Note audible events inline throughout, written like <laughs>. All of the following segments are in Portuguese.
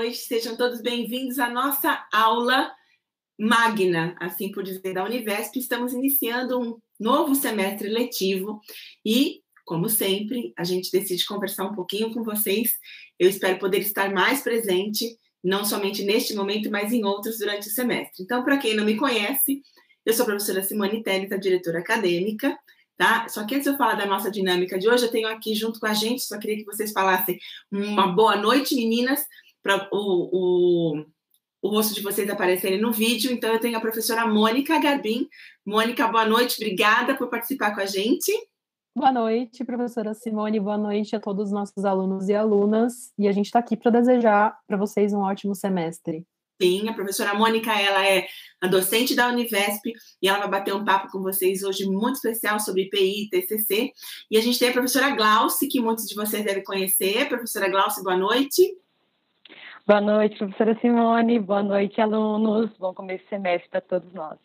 noite. Sejam todos bem-vindos à nossa aula magna, assim por dizer, da Univesp. Estamos iniciando um novo semestre letivo e, como sempre, a gente decide conversar um pouquinho com vocês. Eu espero poder estar mais presente, não somente neste momento, mas em outros durante o semestre. Então, para quem não me conhece, eu sou a professora Simone Teles, a diretora acadêmica. Tá? Só que antes de eu falar da nossa dinâmica de hoje, eu tenho aqui junto com a gente, só queria que vocês falassem uma boa noite, meninas, para o, o, o rosto de vocês aparecerem no vídeo. Então, eu tenho a professora Mônica Garbim. Mônica, boa noite, obrigada por participar com a gente. Boa noite, professora Simone, boa noite a todos os nossos alunos e alunas. E a gente está aqui para desejar para vocês um ótimo semestre. Sim, a professora Mônica, ela é a docente da Univesp e ela vai bater um papo com vocês hoje muito especial sobre IPI e TCC. E a gente tem a professora Glauce, que muitos de vocês devem conhecer. Professora Glauce, boa noite. Boa noite, professora Simone. Boa noite, alunos. Bom começo de semestre para todos nós.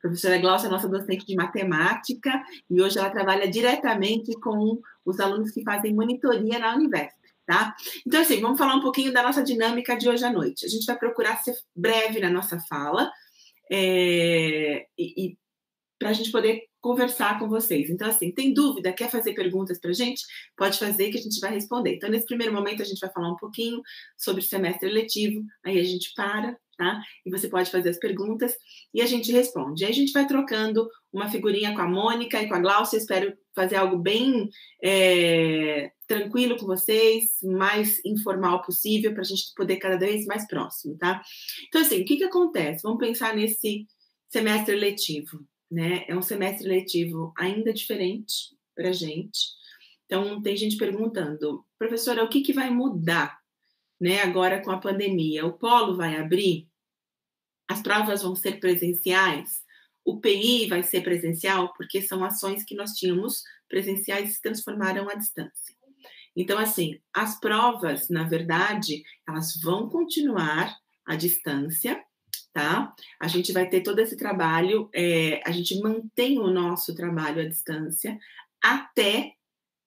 Professora Glaucia é nossa docente de matemática e hoje ela trabalha diretamente com os alunos que fazem monitoria na Univesp tá? Então, assim, vamos falar um pouquinho da nossa dinâmica de hoje à noite. A gente vai procurar ser breve na nossa fala é, e, e para a gente poder conversar com vocês. Então, assim, tem dúvida, quer fazer perguntas para a gente? Pode fazer que a gente vai responder. Então, nesse primeiro momento, a gente vai falar um pouquinho sobre o semestre letivo, aí a gente para, tá? E você pode fazer as perguntas e a gente responde. Aí a gente vai trocando uma figurinha com a Mônica e com a Glaucia. Espero fazer algo bem é, tranquilo com vocês, mais informal possível, para a gente poder cada vez mais próximo, tá? Então, assim, o que, que acontece? Vamos pensar nesse semestre letivo, né? É um semestre letivo ainda diferente para gente. Então, tem gente perguntando, professora, o que, que vai mudar né, agora com a pandemia. O polo vai abrir, as provas vão ser presenciais, o PI vai ser presencial, porque são ações que nós tínhamos presenciais se transformaram à distância. Então, assim, as provas, na verdade, elas vão continuar à distância, tá? A gente vai ter todo esse trabalho, é, a gente mantém o nosso trabalho à distância até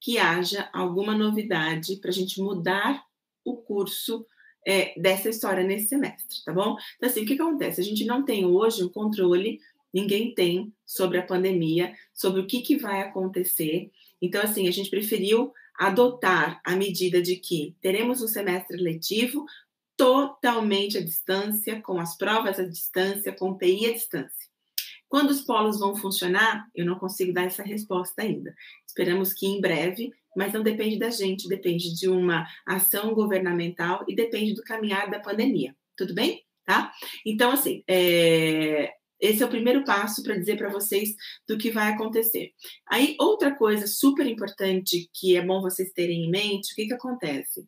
que haja alguma novidade para a gente mudar o curso é, dessa história nesse semestre, tá bom? Então, assim, o que, acontece? A gente não tem hoje um controle, ninguém tem sobre a pandemia, sobre o que, que vai acontecer. Então, assim, a gente preferiu adotar a medida de que teremos um semestre letivo totalmente à distância, com as provas à distância, com o PI à distância. Quando os polos vão funcionar, eu não consigo dar essa resposta ainda. Esperamos que em breve mas não depende da gente, depende de uma ação governamental e depende do caminhar da pandemia. Tudo bem? Tá? Então, assim, é, esse é o primeiro passo para dizer para vocês do que vai acontecer. Aí, outra coisa super importante que é bom vocês terem em mente, o que, que acontece?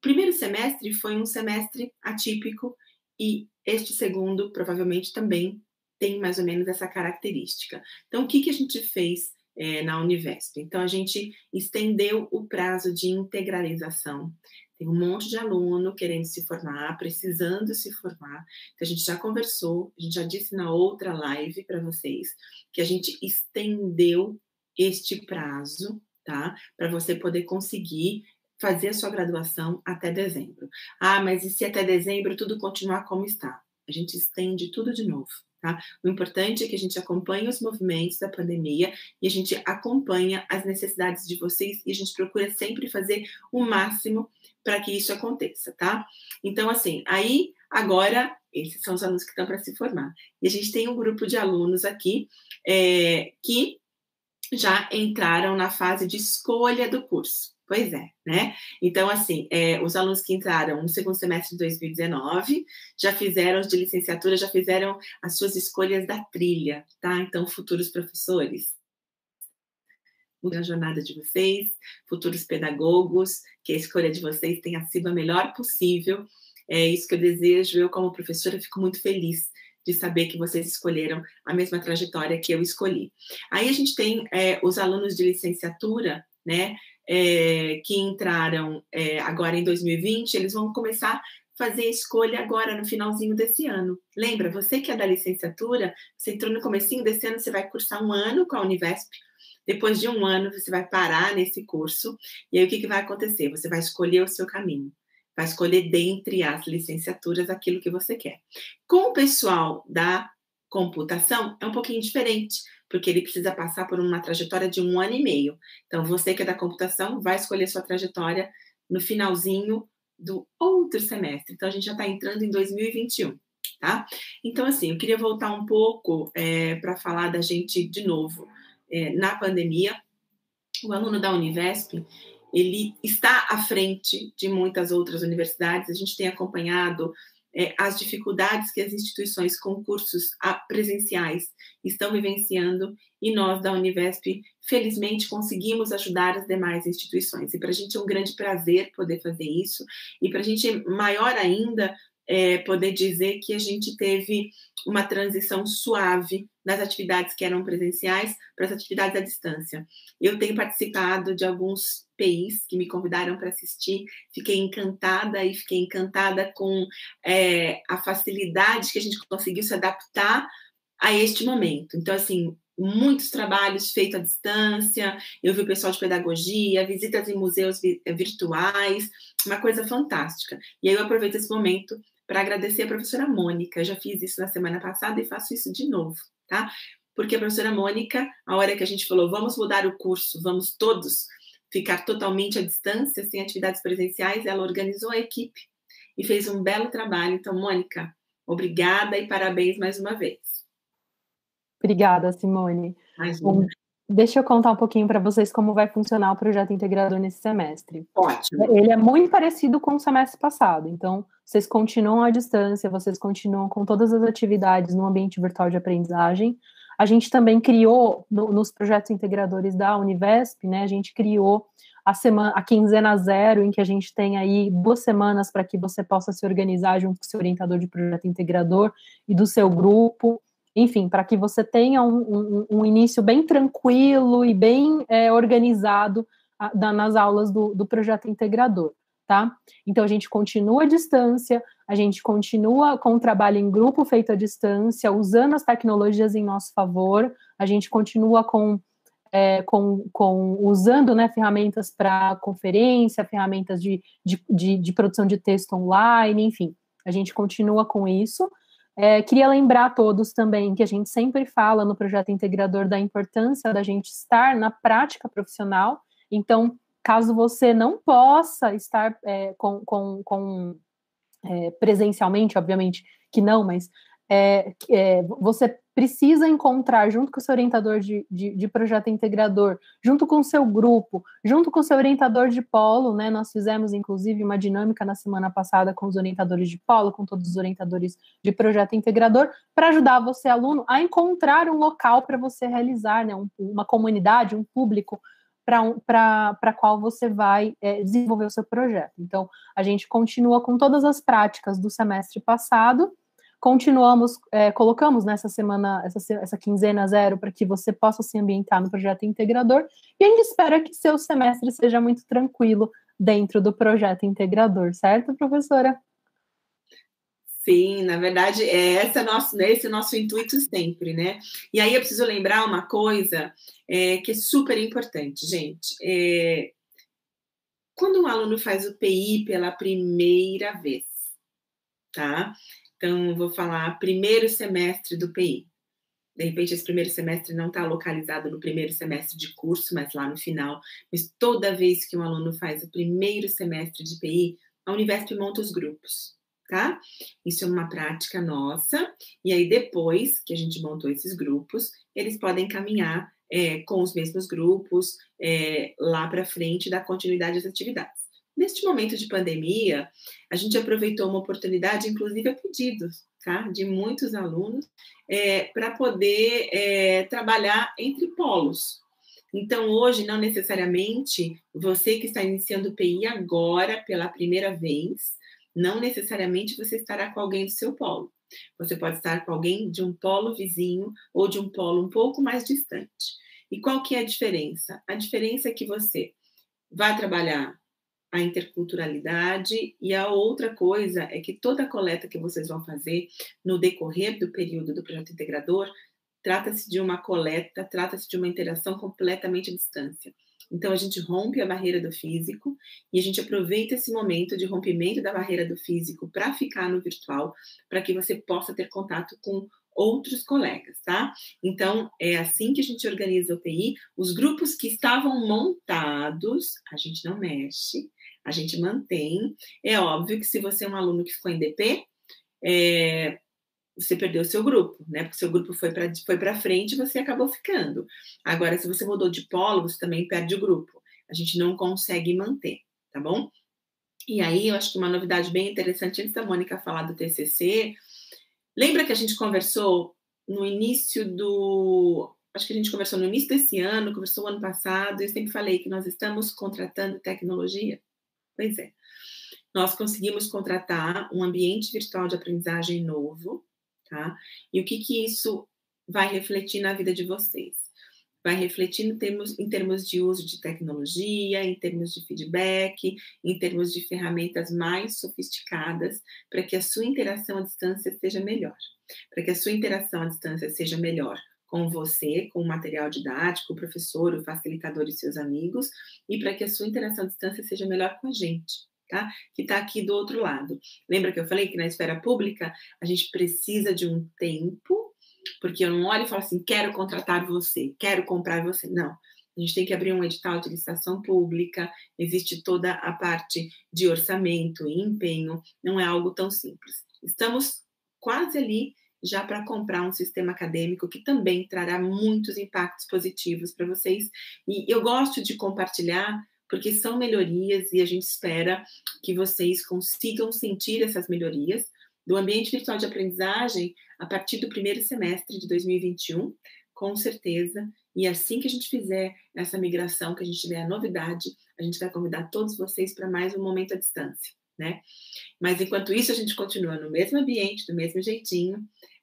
Primeiro semestre foi um semestre atípico e este segundo provavelmente também tem mais ou menos essa característica. Então, o que, que a gente fez é, na Univesp. Então, a gente estendeu o prazo de integralização. Tem um monte de aluno querendo se formar, precisando se formar. Então, a gente já conversou, a gente já disse na outra live para vocês que a gente estendeu este prazo, tá? Para você poder conseguir fazer a sua graduação até dezembro. Ah, mas e se até dezembro tudo continuar como está? A gente estende tudo de novo. Tá? O importante é que a gente acompanhe os movimentos da pandemia e a gente acompanha as necessidades de vocês e a gente procura sempre fazer o máximo para que isso aconteça, tá? Então, assim, aí agora esses são os alunos que estão para se formar. E a gente tem um grupo de alunos aqui é, que já entraram na fase de escolha do curso. Pois é, né? Então, assim, é, os alunos que entraram no segundo semestre de 2019 já fizeram de licenciatura, já fizeram as suas escolhas da trilha, tá? Então, futuros professores, a jornada de vocês, futuros pedagogos, que a escolha de vocês tenha sido a melhor possível. É isso que eu desejo. Eu, como professora, fico muito feliz de saber que vocês escolheram a mesma trajetória que eu escolhi. Aí a gente tem é, os alunos de licenciatura, né? É, que entraram é, agora em 2020, eles vão começar a fazer a escolha agora no finalzinho desse ano. Lembra, você que é da licenciatura, você entrou no comecinho desse ano, você vai cursar um ano com a Univesp, depois de um ano você vai parar nesse curso, e aí o que, que vai acontecer? Você vai escolher o seu caminho vai escolher dentre as licenciaturas aquilo que você quer. Com o pessoal da computação, é um pouquinho diferente, porque ele precisa passar por uma trajetória de um ano e meio. Então, você que é da computação vai escolher sua trajetória no finalzinho do outro semestre. Então, a gente já está entrando em 2021, tá? Então, assim, eu queria voltar um pouco é, para falar da gente de novo. É, na pandemia, o aluno da Univesp, ele está à frente de muitas outras universidades. A gente tem acompanhado é, as dificuldades que as instituições com cursos presenciais estão vivenciando e nós da Univesp, felizmente, conseguimos ajudar as demais instituições. E para a gente é um grande prazer poder fazer isso e para a gente é maior ainda é, poder dizer que a gente teve uma transição suave das atividades que eram presenciais para as atividades à distância. Eu tenho participado de alguns PIs que me convidaram para assistir, fiquei encantada e fiquei encantada com é, a facilidade que a gente conseguiu se adaptar a este momento. Então, assim, muitos trabalhos feitos à distância, eu vi o pessoal de pedagogia, visitas em museus virtuais, uma coisa fantástica. E aí eu aproveito esse momento para agradecer a professora Mônica. Eu já fiz isso na semana passada e faço isso de novo, tá? Porque a professora Mônica, a hora que a gente falou, vamos mudar o curso, vamos todos ficar totalmente à distância, sem atividades presenciais, ela organizou a equipe e fez um belo trabalho. Então, Mônica, obrigada e parabéns mais uma vez. Obrigada, Simone. Bom, deixa eu contar um pouquinho para vocês como vai funcionar o projeto integrador nesse semestre. Ótimo. Ele é muito parecido com o semestre passado, então vocês continuam à distância, vocês continuam com todas as atividades no ambiente virtual de aprendizagem. A gente também criou, no, nos projetos integradores da Univesp, né, a gente criou a semana, a quinzena zero, em que a gente tem aí duas semanas para que você possa se organizar junto com o seu orientador de projeto integrador e do seu grupo, enfim, para que você tenha um, um, um, início bem tranquilo e bem é, organizado a, da, nas aulas do, do projeto integrador tá? Então a gente continua à distância, a gente continua com o trabalho em grupo feito à distância, usando as tecnologias em nosso favor, a gente continua com, é, com, com usando né, ferramentas para conferência, ferramentas de, de, de, de, produção de texto online, enfim, a gente continua com isso. É, queria lembrar a todos também que a gente sempre fala no projeto integrador da importância da gente estar na prática profissional, então caso você não possa estar é, com, com, com é, presencialmente, obviamente que não, mas é, é, você precisa encontrar, junto com o seu orientador de, de, de, projeto integrador, junto com o seu grupo, junto com o seu orientador de polo, né? Nós fizemos, inclusive, uma dinâmica na semana passada com os orientadores de polo, com todos os orientadores de projeto integrador, para ajudar você, aluno, a encontrar um local para você realizar, né? Um, uma comunidade, um público para qual você vai é, desenvolver o seu projeto. Então, a gente continua com todas as práticas do semestre passado, continuamos, é, colocamos nessa semana, essa, essa quinzena zero, para que você possa se ambientar no projeto integrador, e a gente espera que seu semestre seja muito tranquilo dentro do projeto integrador, certo, professora? Sim, na verdade, é esse, é nosso, esse é o nosso intuito sempre, né? E aí eu preciso lembrar uma coisa é, que é super importante, gente. É, quando um aluno faz o PI pela primeira vez, tá? Então, vou falar primeiro semestre do PI. De repente, esse primeiro semestre não está localizado no primeiro semestre de curso, mas lá no final. Mas toda vez que um aluno faz o primeiro semestre de PI, a Univesp monta os grupos tá? Isso é uma prática nossa, e aí depois que a gente montou esses grupos, eles podem caminhar é, com os mesmos grupos é, lá para frente da continuidade das atividades. Neste momento de pandemia, a gente aproveitou uma oportunidade, inclusive a pedidos, tá? De muitos alunos, é, para poder é, trabalhar entre polos, então, hoje, não necessariamente você que está iniciando o PI agora pela primeira vez, não necessariamente você estará com alguém do seu polo. Você pode estar com alguém de um polo vizinho ou de um polo um pouco mais distante. E qual que é a diferença? A diferença é que você vai trabalhar a interculturalidade e a outra coisa é que toda a coleta que vocês vão fazer no decorrer do período do projeto integrador trata-se de uma coleta, trata-se de uma interação completamente à distância. Então, a gente rompe a barreira do físico e a gente aproveita esse momento de rompimento da barreira do físico para ficar no virtual, para que você possa ter contato com outros colegas, tá? Então, é assim que a gente organiza o PI. Os grupos que estavam montados, a gente não mexe, a gente mantém. É óbvio que se você é um aluno que ficou em DP, é, você perdeu seu grupo, né? Porque seu grupo foi para foi para frente, você acabou ficando. Agora, se você mudou de polo, você também perde o grupo. A gente não consegue manter, tá bom? E aí, eu acho que uma novidade bem interessante antes da Mônica falar do TCC, lembra que a gente conversou no início do acho que a gente conversou no início desse ano, conversou ano passado, eu sempre falei que nós estamos contratando tecnologia. Pois é. Nós conseguimos contratar um ambiente virtual de aprendizagem novo, tá? E o que que isso vai refletir na vida de vocês? Vai refletir em termos, em termos de uso de tecnologia, em termos de feedback, em termos de ferramentas mais sofisticadas, para que a sua interação à distância seja melhor. Para que a sua interação à distância seja melhor com você, com o material didático, o professor, o facilitador e seus amigos, e para que a sua interação à distância seja melhor com a gente tá? Que está aqui do outro lado. Lembra que eu falei que na esfera pública a gente precisa de um tempo, porque eu não olho e falo assim, quero contratar você, quero comprar você. Não. A gente tem que abrir um edital de licitação pública, existe toda a parte de orçamento e empenho, não é algo tão simples. Estamos quase ali já para comprar um sistema acadêmico que também trará muitos impactos positivos para vocês. E eu gosto de compartilhar porque são melhorias e a gente espera que vocês consigam sentir essas melhorias do ambiente virtual de aprendizagem a partir do primeiro semestre de 2021, com certeza. E assim que a gente fizer essa migração, que a gente tiver a novidade, a gente vai convidar todos vocês para mais um momento à distância, né? Mas enquanto isso, a gente continua no mesmo ambiente, do mesmo jeitinho.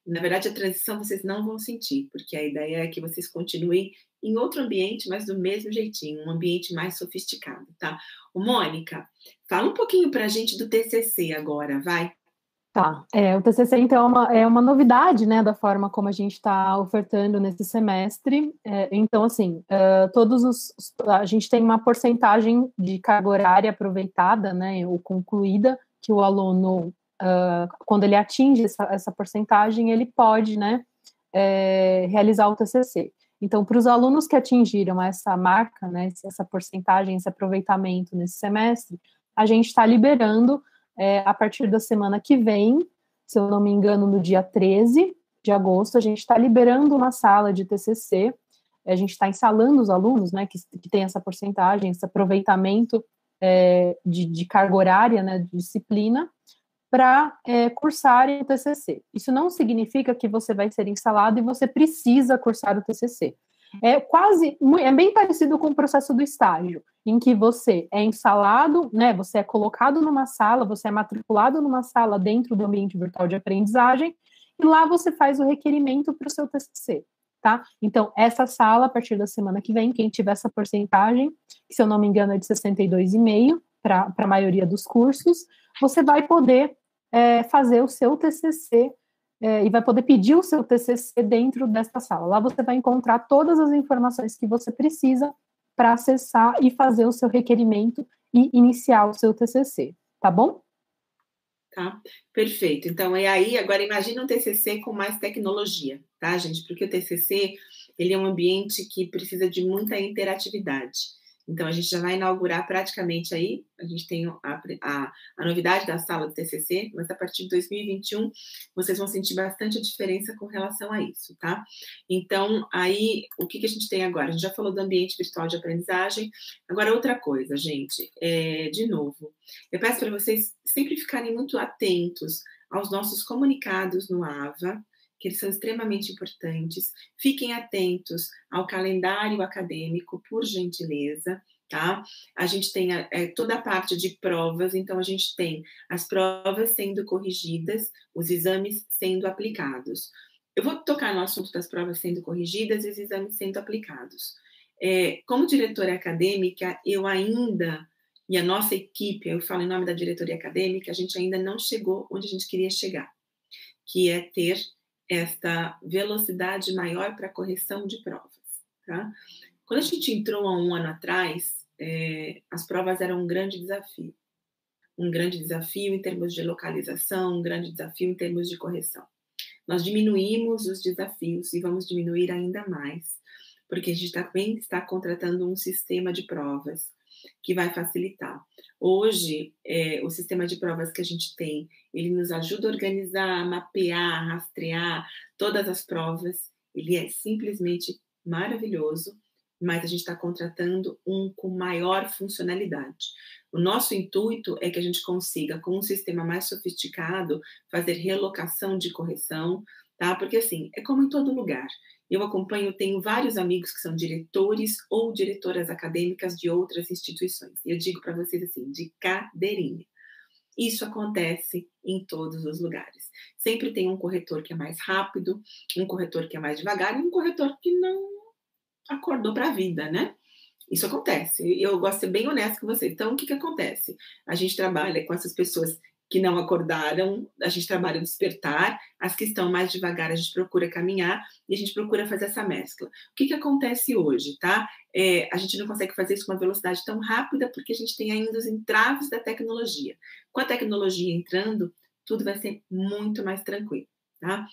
Na verdade, a transição vocês não vão sentir, porque a ideia é que vocês continuem em outro ambiente, mas do mesmo jeitinho, um ambiente mais sofisticado, tá? Mônica, fala um pouquinho para a gente do TCC agora, vai. Tá, é, o TCC então é uma, é uma novidade, né, da forma como a gente está ofertando nesse semestre. É, então, assim, uh, todos os, a gente tem uma porcentagem de carga horária aproveitada, né, ou concluída, que o aluno, uh, quando ele atinge essa, essa porcentagem, ele pode, né, é, realizar o TCC. Então, para os alunos que atingiram essa marca, né, essa porcentagem, esse aproveitamento nesse semestre, a gente está liberando é, a partir da semana que vem, se eu não me engano, no dia 13 de agosto, a gente está liberando uma sala de TCC, a gente está instalando os alunos, né, que, que tem essa porcentagem, esse aproveitamento é, de, de carga horária, né, de disciplina, para é, cursar o TCC. Isso não significa que você vai ser instalado e você precisa cursar o TCC. É quase, é bem parecido com o processo do estágio, em que você é instalado, né, você é colocado numa sala, você é matriculado numa sala dentro do ambiente virtual de aprendizagem, e lá você faz o requerimento para o seu TCC, tá? Então, essa sala, a partir da semana que vem, quem tiver essa porcentagem, que se eu não me engano é de 62,5% para a maioria dos cursos, você vai poder é, fazer o seu TCC é, e vai poder pedir o seu TCC dentro desta sala. Lá você vai encontrar todas as informações que você precisa para acessar e fazer o seu requerimento e iniciar o seu TCC, tá bom? Tá, perfeito. Então, é aí, agora imagina um TCC com mais tecnologia, tá, gente? Porque o TCC, ele é um ambiente que precisa de muita interatividade. Então, a gente já vai inaugurar praticamente aí, a gente tem a, a, a, novidade da sala do TCC, mas a partir de 2021 vocês vão sentir bastante a diferença com relação a isso, tá? Então, aí, o que, que a gente tem agora? A gente já falou do ambiente virtual de aprendizagem. Agora, outra coisa, gente, é, de novo, eu peço para vocês sempre ficarem muito atentos aos nossos comunicados no AVA, que eles são extremamente importantes. Fiquem atentos ao calendário acadêmico, por gentileza, tá? A gente tem a, é, toda a parte de provas, então a gente tem as provas sendo corrigidas, os exames sendo aplicados. Eu vou tocar no assunto das provas sendo corrigidas e os exames sendo aplicados. É, como diretora acadêmica, eu ainda, e a nossa equipe, eu falo em nome da diretoria acadêmica, a gente ainda não chegou onde a gente queria chegar, que é ter esta velocidade maior para correção de provas, tá? Quando a gente entrou há um ano atrás, é, as provas eram um grande desafio. Um grande desafio em termos de localização, um grande desafio em termos de correção. Nós diminuímos os desafios e vamos diminuir ainda mais, porque a gente também está contratando um sistema de provas que vai facilitar. Hoje, é, o sistema de provas que a gente tem, ele nos ajuda a organizar, mapear, rastrear todas as provas. Ele é simplesmente maravilhoso, mas a gente está contratando um com maior funcionalidade. O nosso intuito é que a gente consiga, com um sistema mais sofisticado, fazer relocação de correção, tá? Porque assim, é como em todo lugar. Eu acompanho, tenho vários amigos que são diretores ou diretoras acadêmicas de outras instituições. E eu digo para vocês assim, de cadeirinha. Isso acontece em todos os lugares. Sempre tem um corretor que é mais rápido, um corretor que é mais devagar e um corretor que não acordou para a vida, né? Isso acontece. Eu gosto de ser bem honesto com vocês. Então, o que, que acontece? A gente trabalha com essas pessoas que não acordaram, a gente trabalha despertar, as que estão mais devagar a gente procura caminhar e a gente procura fazer essa mescla. O que, que acontece hoje, tá? É, a gente não consegue fazer isso com uma velocidade tão rápida porque a gente tem ainda os entraves da tecnologia. Com a tecnologia entrando, tudo vai ser muito mais tranquilo, tá?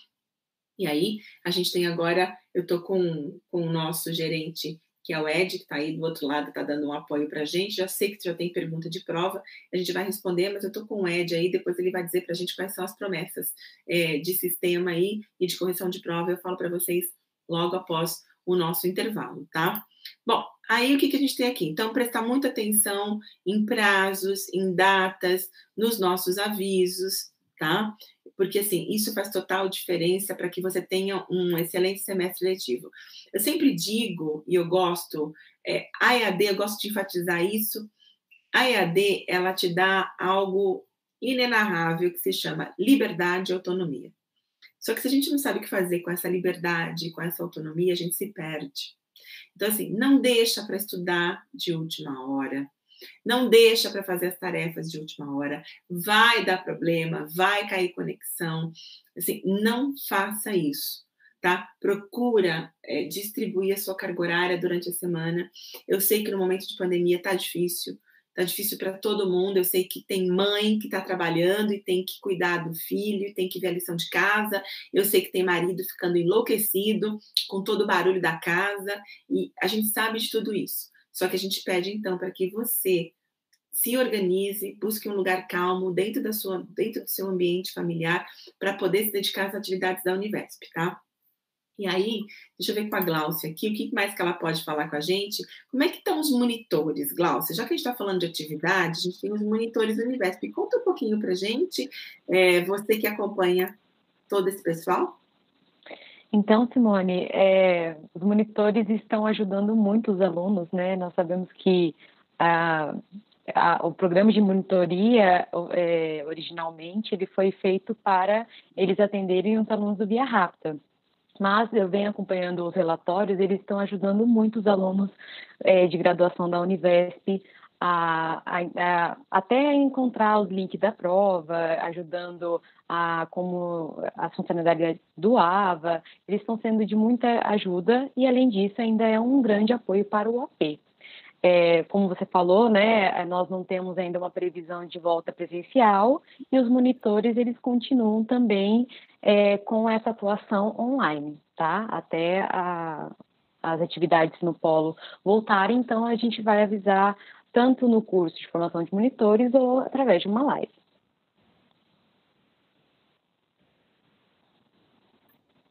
E aí, a gente tem agora, eu estou com, com o nosso gerente que é o Ed, que está aí do outro lado, está dando um apoio para a gente. Já sei que já tem pergunta de prova, a gente vai responder, mas eu estou com o Ed aí, depois ele vai dizer para a gente quais são as promessas é, de sistema aí e de correção de prova. Eu falo para vocês logo após o nosso intervalo, tá? Bom, aí o que, que a gente tem aqui? Então, prestar muita atenção em prazos, em datas, nos nossos avisos, tá? Porque assim, isso faz total diferença para que você tenha um excelente semestre letivo. Eu sempre digo, e eu gosto, é, a EAD, eu gosto de enfatizar isso, a EAD, ela te dá algo inenarrável que se chama liberdade e autonomia. Só que se a gente não sabe o que fazer com essa liberdade, com essa autonomia, a gente se perde. Então, assim, não deixa para estudar de última hora, não deixa para fazer as tarefas de última hora. Vai dar problema, vai cair conexão. Assim, não faça isso. Tá? Procura é, distribuir a sua carga horária durante a semana. Eu sei que no momento de pandemia tá difícil, tá difícil para todo mundo. Eu sei que tem mãe que está trabalhando e tem que cuidar do filho, tem que ver a lição de casa. Eu sei que tem marido ficando enlouquecido com todo o barulho da casa e a gente sabe de tudo isso. Só que a gente pede então para que você se organize, busque um lugar calmo dentro da sua, dentro do seu ambiente familiar para poder se dedicar às atividades da Univesp, tá? E aí, deixa eu ver com a Glaucia aqui, o que mais que ela pode falar com a gente? Como é que estão os monitores, Glaucia? Já que a gente está falando de atividade, a gente tem os monitores da Univesp. Conta um pouquinho para a gente, é, você que acompanha todo esse pessoal. Então, Simone, é, os monitores estão ajudando muito os alunos, né? Nós sabemos que a, a, o programa de monitoria, é, originalmente, ele foi feito para eles atenderem os alunos do Via Rápida. Mas eu venho acompanhando os relatórios, eles estão ajudando muito os alunos é, de graduação da Univesp a, a, até encontrar os links da prova, ajudando a como as funcionalidades do AVA, eles estão sendo de muita ajuda e além disso ainda é um grande apoio para o AP. É, como você falou, né, nós não temos ainda uma previsão de volta presencial e os monitores eles continuam também é, com essa atuação online, tá? Até a, as atividades no polo voltarem, então a gente vai avisar tanto no curso de formação de monitores ou através de uma live.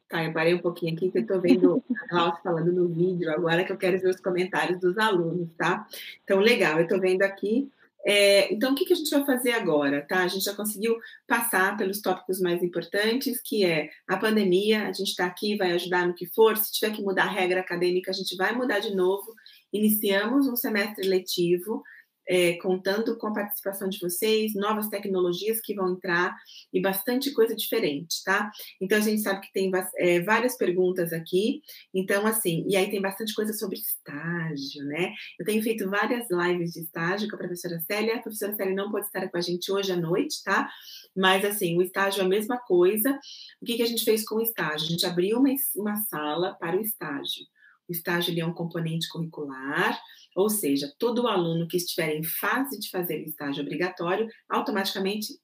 Tá, eu parei um pouquinho aqui que eu estou vendo a Klaus falando no vídeo agora que eu quero ver os comentários dos alunos, tá? Então, legal, eu estou vendo aqui. É, então, o que, que a gente vai fazer agora, tá? A gente já conseguiu passar pelos tópicos mais importantes, que é a pandemia, a gente está aqui, vai ajudar no que for, se tiver que mudar a regra acadêmica, a gente vai mudar de novo, Iniciamos um semestre letivo, é, contando com a participação de vocês, novas tecnologias que vão entrar e bastante coisa diferente, tá? Então, a gente sabe que tem é, várias perguntas aqui, então, assim, e aí tem bastante coisa sobre estágio, né? Eu tenho feito várias lives de estágio com a professora Célia, a professora Célia não pode estar com a gente hoje à noite, tá? Mas, assim, o estágio é a mesma coisa. O que, que a gente fez com o estágio? A gente abriu uma, uma sala para o estágio O estágio é um componente curricular, ou seja, todo aluno que estiver em fase de fazer estágio obrigatório, automaticamente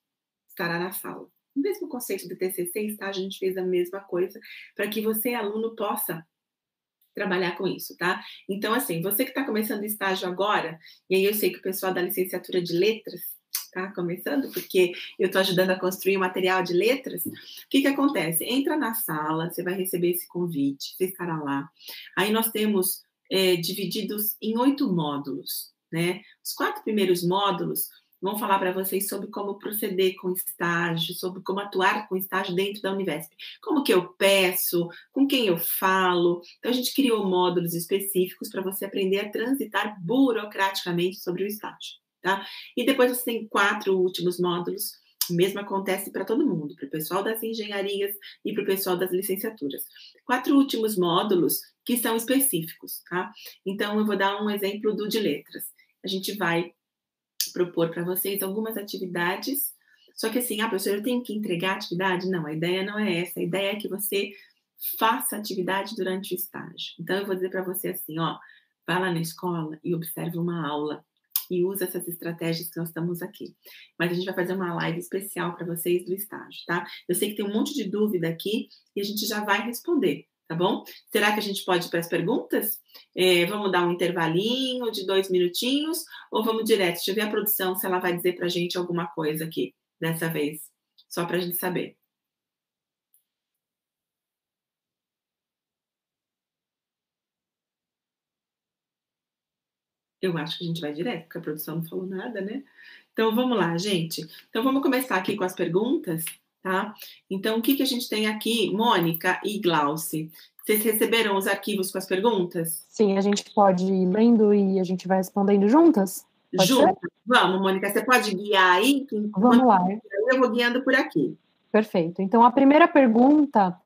estará na sala. O mesmo conceito do TCC estágio, a gente fez a mesma coisa, para que você, aluno, possa trabalhar com isso, tá? Então, assim, você que está começando estágio agora, e aí eu sei que o pessoal da licenciatura de letras tá começando, porque eu estou ajudando a construir o material de letras, o que, que acontece? Entra na sala, você vai receber esse convite, você estará lá. Aí nós temos é, divididos em oito módulos, né? Os quatro primeiros módulos vão falar para vocês sobre como proceder com estágio, sobre como atuar com estágio dentro da Univesp. Como que eu peço, com quem eu falo. Então, a gente criou módulos específicos para você aprender a transitar burocraticamente sobre o estágio, tá? E depois você tem quatro últimos módulos. O mesmo acontece para todo mundo, para o pessoal das engenharias e para o pessoal das licenciaturas. Quatro últimos módulos que são específicos, tá? Então, eu vou dar um exemplo do de letras. A gente vai propor para vocês algumas atividades. Só que assim, ah, professor, eu tenho que entregar atividade? Não, a ideia não é essa. A ideia é que você faça atividade durante o estágio. Então, eu vou dizer para você assim, ó, vá lá na escola e observe uma aula e use essas estratégias que nós estamos aqui. Mas a gente vai fazer uma live especial para vocês do estágio, tá? Eu sei que tem um monte de dúvida aqui e a gente já vai responder tá bom? Será que a gente pode ir para as perguntas? É, vamos dar um intervalinho de dois minutinhos ou vamos direto? Deixa eu ver a produção se ela vai dizer para a gente alguma coisa aqui dessa vez, só para a gente saber. Eu acho que a gente vai direto, porque a produção não falou nada, né? Então vamos lá, gente. Então vamos começar aqui com as perguntas tá? Então, o que, que a gente tem aqui, Mônica e Glauce? Vocês receberam os arquivos com as perguntas? Sim, a gente pode ir lendo e a gente vai respondendo juntas? Juntas? Vamos, Mônica, você pode guiar aí? Vamos lá. Eu vou guiando por aqui. Perfeito. Então, a primeira pergunta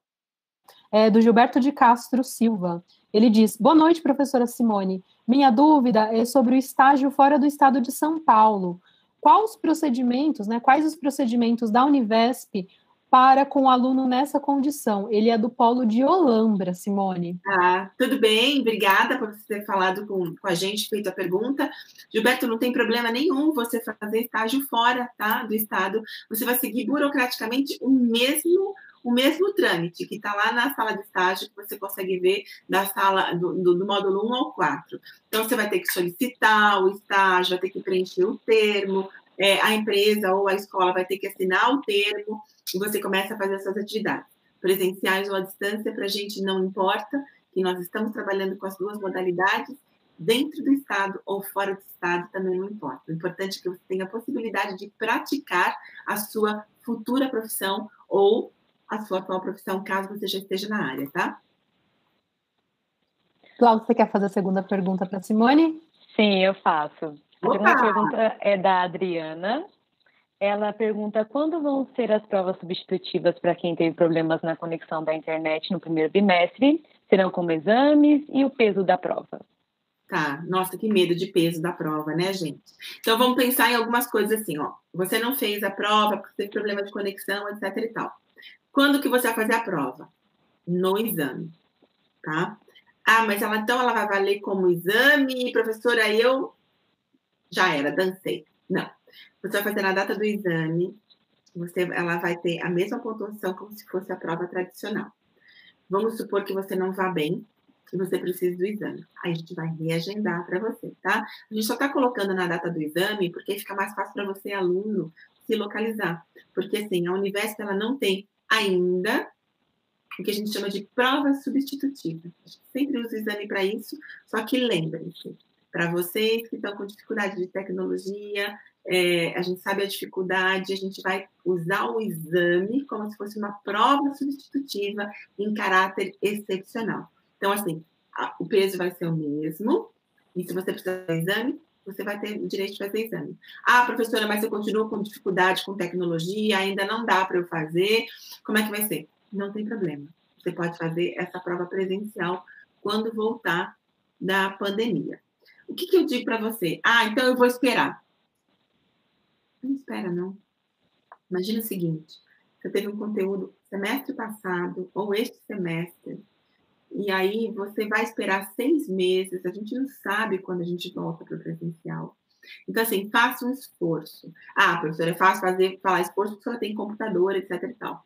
é do Gilberto de Castro Silva. Ele diz: Boa noite, professora Simone. Minha dúvida é sobre o estágio fora do estado de São Paulo quais os procedimentos, né, quais os procedimentos da Univesp para com o aluno nessa condição? Ele é do polo de Olambra, Simone. Ah, tudo bem, obrigada por você ter falado com, com a gente, feito a pergunta. Gilberto, não tem problema nenhum você fazer estágio fora tá, do estado. Você vai seguir burocraticamente o mesmo o mesmo trâmite que está lá na sala de estágio, que você consegue ver da sala do, do, do, módulo 1 ao 4. Então, você vai ter que solicitar o estágio, vai ter que preencher o termo, é, a empresa ou a escola vai ter que assinar o termo e você começa a fazer essas atividades. Presenciais ou à distância, para a gente não importa, que nós estamos trabalhando com as duas modalidades, dentro do estado ou fora do estado também não importa. O importante é que você tenha a possibilidade de praticar a sua futura profissão ou a sua atual profissão, caso você já esteja na área, tá? Cláudia, você quer fazer a segunda pergunta para Simone? Sim, eu faço. A Opa! segunda pergunta é da Adriana. Ela pergunta quando vão ser as provas substitutivas para quem teve problemas na conexão da internet no primeiro bimestre? Serão como exames e o peso da prova? Tá, nossa, que medo de peso da prova, né, gente? Então vamos pensar em algumas coisas assim, ó. Você não fez a prova porque teve problema de conexão, etc e tal. Quando que você vai fazer a prova? No exame, tá? Ah, mas ela então ela vai valer como exame, professora, eu já era, dancei. Não. Você vai fazer na data do exame, você, ela vai ter a mesma pontuação como se fosse a prova tradicional. Vamos supor que você não vá bem e você precisa do exame. Aí a gente vai reagendar para você, tá? A gente só está colocando na data do exame porque fica mais fácil para você, aluno, se localizar. Porque, assim, a Univesp, ela não tem ainda o que a gente chama de prova substitutiva. A gente sempre usa o exame para isso, só que lembrem-se, para vocês que estão com dificuldade de tecnologia, é, a gente sabe a dificuldade, a gente vai usar o exame como se fosse uma prova substitutiva em caráter excepcional. Então, assim, a, o peso vai ser o mesmo, e se você precisar do exame, você vai ter direito de fazer exame. Ah, professora, mas eu continuo com dificuldade com tecnologia, ainda não dá para eu fazer. Como é que vai ser? Não tem problema. Você pode fazer essa prova presencial quando voltar da pandemia. O que, que eu digo para você? Ah, então eu vou esperar. Não espera, não. Imagina o seguinte: você teve um conteúdo semestre passado ou este semestre e aí você vai esperar seis meses, a gente não sabe quando a gente volta para o presencial. Então, assim, faça um esforço. Ah, professora, é fácil fazer, falar esforço porque ela tem computador, etc e tal.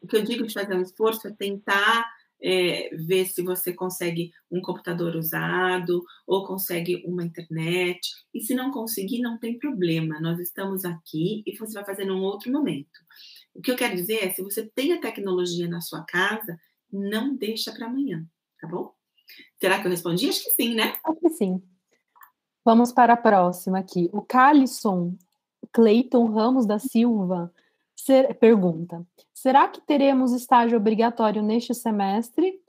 O que eu digo de fazer um esforço é tentar é, ver se você consegue um computador usado ou consegue uma internet. E se não conseguir, não tem problema. Nós estamos aqui e você vai fazer num outro momento. O que eu quero dizer é, se você tem a tecnologia na sua casa, não deixa para amanhã, tá bom? Será que eu respondi? Acho que sim, né? Acho que sim. Vamos para a próxima aqui. O Calisson Cleiton Ramos da Silva ser, pergunta: será que teremos estágio obrigatório neste semestre?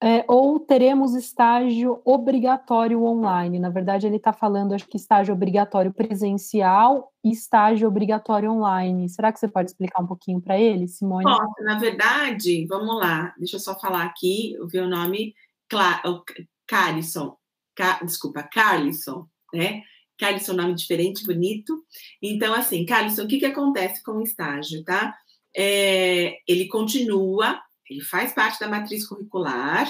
É, ou teremos estágio obrigatório online? Na verdade, ele está falando, acho que estágio obrigatório presencial e estágio obrigatório online. Será que você pode explicar um pouquinho para ele, Simone? Posso, na verdade, vamos lá, deixa eu só falar aqui, vi o nome, Cla Carlisson, desculpa, Carlisson, né? Carlisson, nome diferente, bonito. Então, assim, Carlisson, o que, que acontece com o estágio, tá? É, ele continua, ele faz parte da matriz curricular,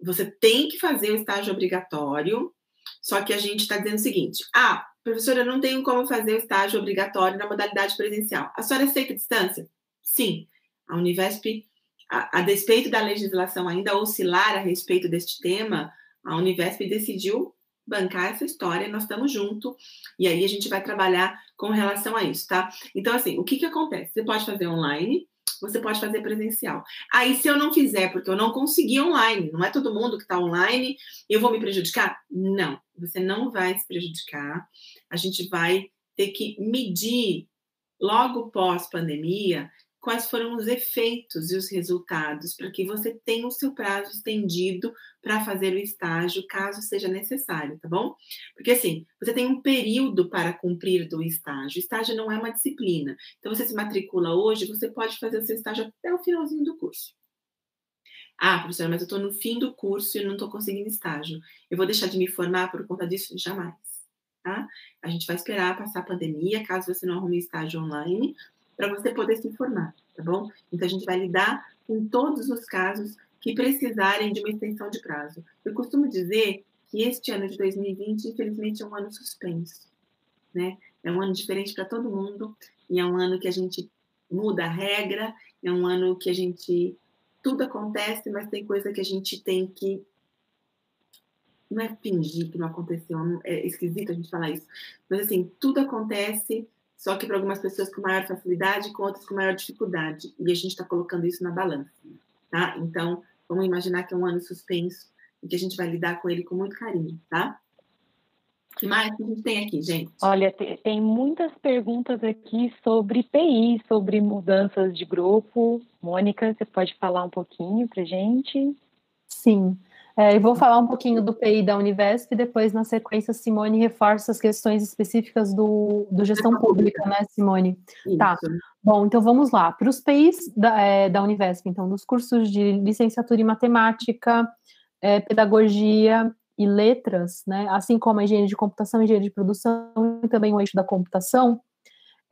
você tem que fazer o estágio obrigatório, só que a gente está dizendo o seguinte: ah, professora, eu não tenho como fazer o estágio obrigatório na modalidade presencial. A senhora aceita a distância? Sim. A Univesp, a, a despeito da legislação ainda oscilar a respeito deste tema, a Univesp decidiu bancar essa história, nós estamos junto, e aí a gente vai trabalhar com relação a isso, tá? Então, assim, o que que acontece? Você pode fazer online, você pode fazer presencial. Aí, se eu não fizer, porque eu não consegui online, não é todo mundo que está online, eu vou me prejudicar? Não, você não vai se prejudicar. A gente vai ter que medir logo pós-pandemia quais foram os efeitos e os resultados para que você tenha o seu prazo estendido para fazer o estágio, caso seja necessário, tá bom? Porque assim, você tem um período para cumprir do estágio. Estágio não é uma disciplina. Então, você se matricula hoje, você pode fazer o seu estágio até o finalzinho do curso. Ah, professora, mas eu estou no fim do curso e não estou conseguindo estágio. Eu vou deixar de me formar por conta disso? Jamais. Tá? A gente vai esperar passar a pandemia, caso você não arrume estágio online, para você poder se formar, tá bom? Então a gente vai lidar com todos os casos que precisarem de uma extensão de prazo. Eu costumo dizer que este ano de 2020, infelizmente, é um ano suspenso, né? É um ano diferente para todo mundo e é um ano que a gente muda a regra, é um ano que a gente tudo acontece, mas tem coisa que a gente tem que não é fingir que não aconteceu, é esquisito a gente falar isso, mas assim, tudo acontece só que para algumas pessoas com maior facilidade, com outras com maior dificuldade. E a gente está colocando isso na balança. Tá? Então, vamos imaginar que é um ano suspenso e que a gente vai lidar com ele com muito carinho, tá? O que mais que a gente tem aqui, gente? Olha, tem muitas perguntas aqui sobre PI, sobre mudanças de grupo. Mônica, você pode falar um pouquinho para gente? Sim. É, eu vou falar um pouquinho do PI da Univesp e depois, na sequência, Simone reforça as questões específicas do, do gestão pública, né, Simone? Isso. Tá. Bom, então vamos lá. Para os PIs da, é, da Univesp, então, dos cursos de licenciatura em matemática, é, pedagogia e letras, né, assim como a engenharia de computação, engenharia de produção e também o eixo da computação,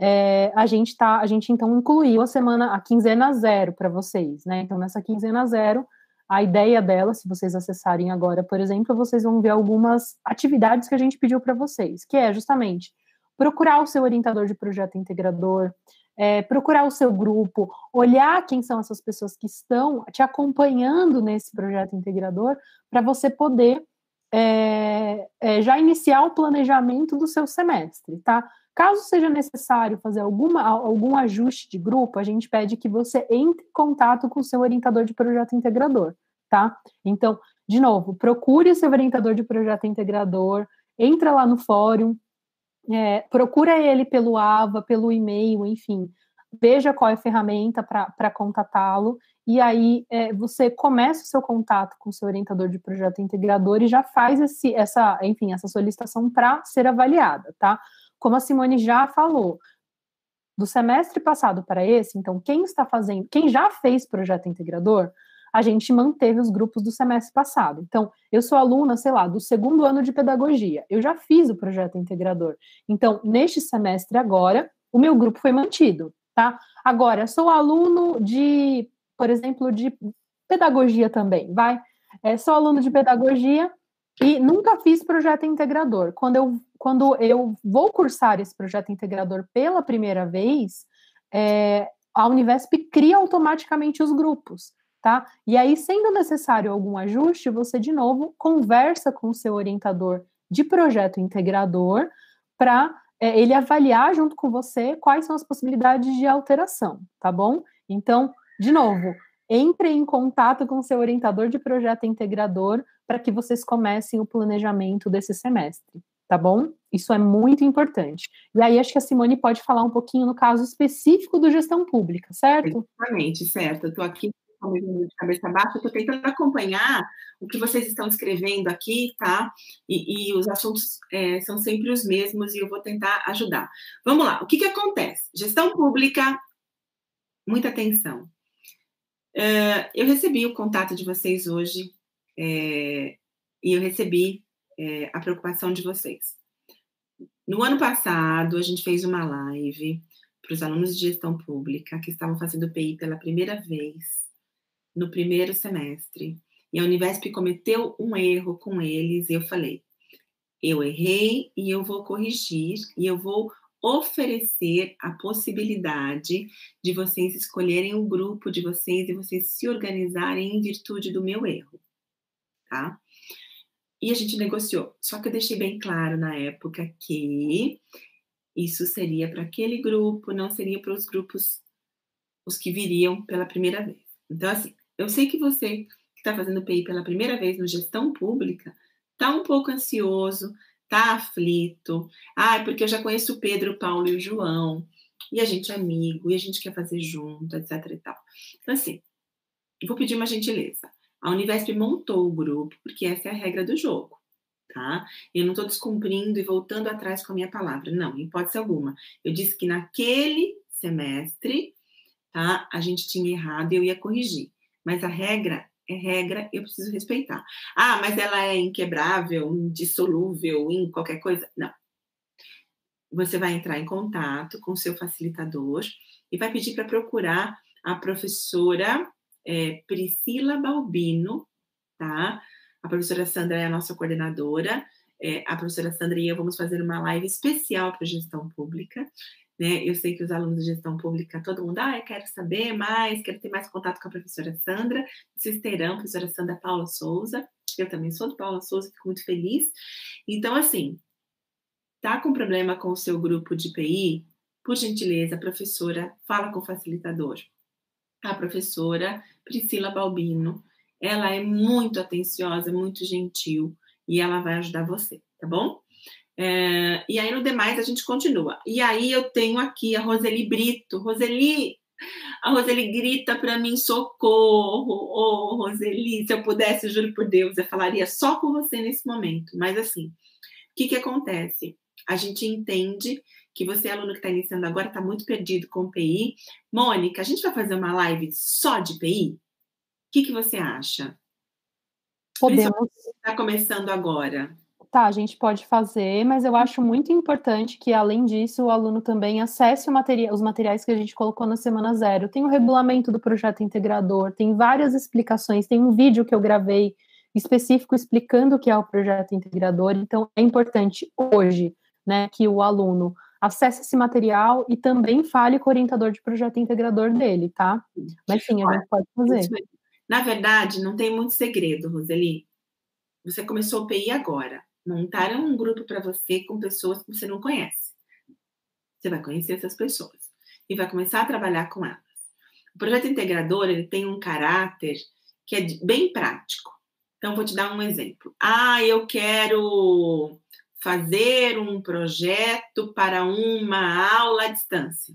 é, a gente tá, a gente então incluiu a semana, a quinzena zero para vocês, né? Então, nessa quinzena zero, a ideia dela, se vocês acessarem agora, por exemplo, vocês vão ver algumas atividades que a gente pediu para vocês, que é justamente procurar o seu orientador de projeto integrador, é, procurar o seu grupo, olhar quem são essas pessoas que estão te acompanhando nesse projeto integrador, para você poder é, é, já iniciar o planejamento do seu semestre, tá? Caso seja necessário fazer alguma, algum ajuste de grupo, a gente pede que você entre em contato com o seu orientador de projeto integrador, tá? Então, de novo, procure o seu orientador de projeto integrador, entra lá no fórum, é, procura ele pelo AVA, pelo e-mail, enfim, veja qual é a ferramenta para contatá-lo, e aí é, você começa o seu contato com o seu orientador de projeto integrador e já faz esse, essa, enfim, essa solicitação para ser avaliada, tá? Como a Simone já falou, do semestre passado para esse, então quem está fazendo, quem já fez projeto integrador, a gente manteve os grupos do semestre passado. Então, eu sou aluna, sei lá, do segundo ano de pedagogia. Eu já fiz o projeto integrador. Então, neste semestre agora, o meu grupo foi mantido, tá? Agora, sou aluno de, por exemplo, de pedagogia também, vai. É, sou aluno de pedagogia e nunca fiz projeto integrador. Quando eu, quando eu vou cursar esse projeto integrador pela primeira vez, é, a Univesp cria automaticamente os grupos, tá? E aí, sendo necessário algum ajuste, você de novo conversa com o seu orientador de projeto integrador para é, ele avaliar junto com você quais são as possibilidades de alteração, tá bom? Então, de novo, entre em contato com seu orientador de projeto integrador para que vocês comecem o planejamento desse semestre, tá bom? Isso é muito importante. E aí, acho que a Simone pode falar um pouquinho no caso específico do gestão pública, certo? Exatamente, certo. Eu estou aqui de cabeça baixa, estou tentando acompanhar o que vocês estão escrevendo aqui, tá? E, e os assuntos é, são sempre os mesmos e eu vou tentar ajudar. Vamos lá, o que, que acontece? Gestão pública, muita atenção. Uh, eu recebi o contato de vocês hoje é, e eu recebi é, a preocupação de vocês. No ano passado, a gente fez uma live para os alunos de gestão pública que estavam fazendo PI pela primeira vez no primeiro semestre. E a Univesp cometeu um erro com eles, e eu falei: eu errei e eu vou corrigir, e eu vou oferecer a possibilidade de vocês escolherem o grupo de vocês e vocês se organizarem em virtude do meu erro, tá? E a gente negociou. Só que eu deixei bem claro na época que isso seria para aquele grupo, não seria para os grupos os que viriam pela primeira vez. Então, assim, eu sei que você que está fazendo PI pela primeira vez no gestão pública está um pouco ansioso, está aflito. Ah, porque eu já conheço o Pedro, o Paulo e o João, e a gente é amigo, e a gente quer fazer junto, etc e tal. Então, assim, vou pedir uma gentileza. A Univesp montou o grupo, porque essa é a regra do jogo, tá? Eu não estou descumprindo e voltando atrás com a minha palavra. Não, hipótese alguma. Eu disse que naquele semestre, tá? A gente tinha errado e eu ia corrigir. Mas a regra é regra, eu preciso respeitar. Ah, mas ela é inquebrável, indissolúvel em qualquer coisa? Não. Você vai entrar em contato com o seu facilitador e vai pedir para procurar a professora é, Priscila Balbino, tá? A professora Sandra é a nossa coordenadora. É, a professora Sandra e eu vamos fazer uma live especial para gestão pública. Né? Eu sei que os alunos de gestão pública, todo mundo, ah, eu quero saber mais, quero ter mais contato com a professora Sandra. Vocês terão, professora Sandra Paula Souza. Eu também sou do Paula Souza, fico muito feliz. Então, assim, tá com problema com o seu grupo de PI? Por gentileza, professora, fala com o facilitador. A professora Priscila Balbino, ela é muito atenciosa, muito gentil e ela vai ajudar você, tá bom? É, e aí, no demais, a gente continua. E aí, eu tenho aqui a Roseli Brito. Roseli, a Roseli grita para mim: socorro, ô oh, Roseli. Se eu pudesse, juro por Deus, eu falaria só com você nesse momento. Mas, assim, o que, que acontece? A gente entende que você, aluno que está iniciando agora, está muito perdido com PI. Mônica, a gente vai fazer uma live só de PI? O que, que você acha? Podemos. Está começando agora. Tá, a gente pode fazer, mas eu acho muito importante que, além disso, o aluno também acesse materia os materiais que a gente colocou na semana zero. Tem o regulamento do projeto integrador, tem várias explicações, tem um vídeo que eu gravei específico explicando o que é o projeto integrador. Então, é importante hoje né, que o aluno acesse esse material e também fale com o orientador de projeto integrador dele, tá? Mas sim, a gente pode fazer. Na verdade, não tem muito segredo, Roseli. Você começou o PI agora. Montaram um grupo para você com pessoas que você não conhece. Você vai conhecer essas pessoas e vai começar a trabalhar com elas. O projeto integrador ele tem um caráter que é bem prático. Então, vou te dar um exemplo. Ah, eu quero fazer um projeto para uma aula à distância.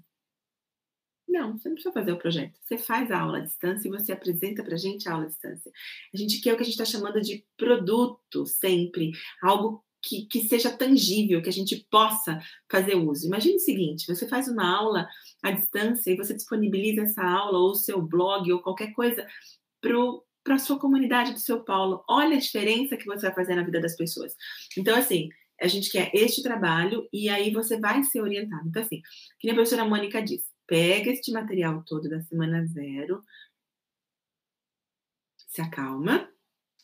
Não, você não precisa fazer o projeto. Você faz a aula à distância e você apresenta para a gente a aula à distância. A gente quer o que a gente está chamando de produto sempre, algo que, que, seja tangível, que a gente possa fazer uso. Imagine o seguinte: você faz uma aula à distância e você disponibiliza essa aula, ou seu blog, ou qualquer coisa, para a sua comunidade do seu Paulo. Olha a diferença que você vai fazer na vida das pessoas. Então, assim, a gente quer este trabalho e aí você vai ser orientado. Então, assim, que a professora Mônica disse, pega este material todo da semana zero, se acalma,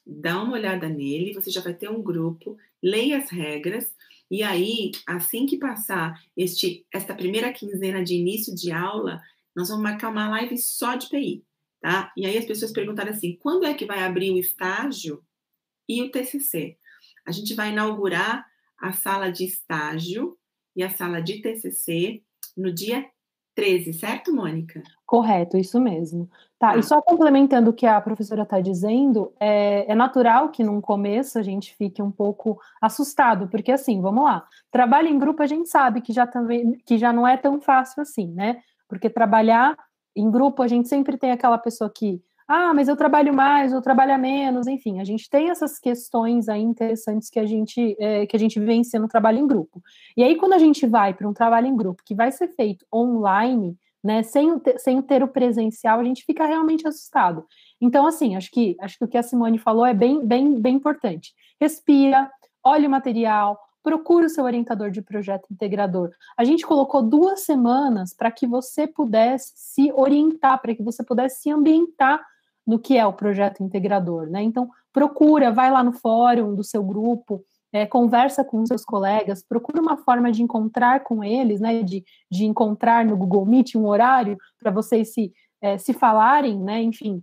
dá uma olhada nele, você já vai ter um grupo, leia as regras, e aí, assim que passar este, esta primeira quinzena de início de aula, nós vamos marcar uma live só de PI, tá? E aí as pessoas perguntaram assim, quando é que vai abrir o estágio e o TCC? A gente vai inaugurar a sala de estágio e a sala de TCC no dia 13, certo, Mônica? Correto, isso mesmo. Tá, ah. e só complementando o que a professora está dizendo, é, é, natural que num começo a gente fique um pouco assustado, porque assim, vamos lá, trabalho em grupo a gente sabe que já, também, que já não é tão fácil assim, né? Porque trabalhar em grupo a gente sempre tem aquela pessoa que ah, mas eu trabalho mais, eu trabalho menos, enfim, a gente tem essas questões aí interessantes que a gente é, que a gente vivencia no trabalho em grupo. E aí, quando a gente vai para um trabalho em grupo que vai ser feito online, né, sem, sem ter o presencial, a gente fica realmente assustado. Então, assim, acho que acho que o que a Simone falou é bem, bem, bem importante. Respira, olhe o material, procure o seu orientador de projeto integrador. A gente colocou duas semanas para que você pudesse se orientar, para que você pudesse se ambientar no que é o projeto integrador, né? Então, procura, vai lá no fórum do seu grupo, é, conversa com seus colegas, procura uma forma de encontrar com eles, né? De, de encontrar no Google Meet um horário para vocês se, é, se falarem, né? Enfim,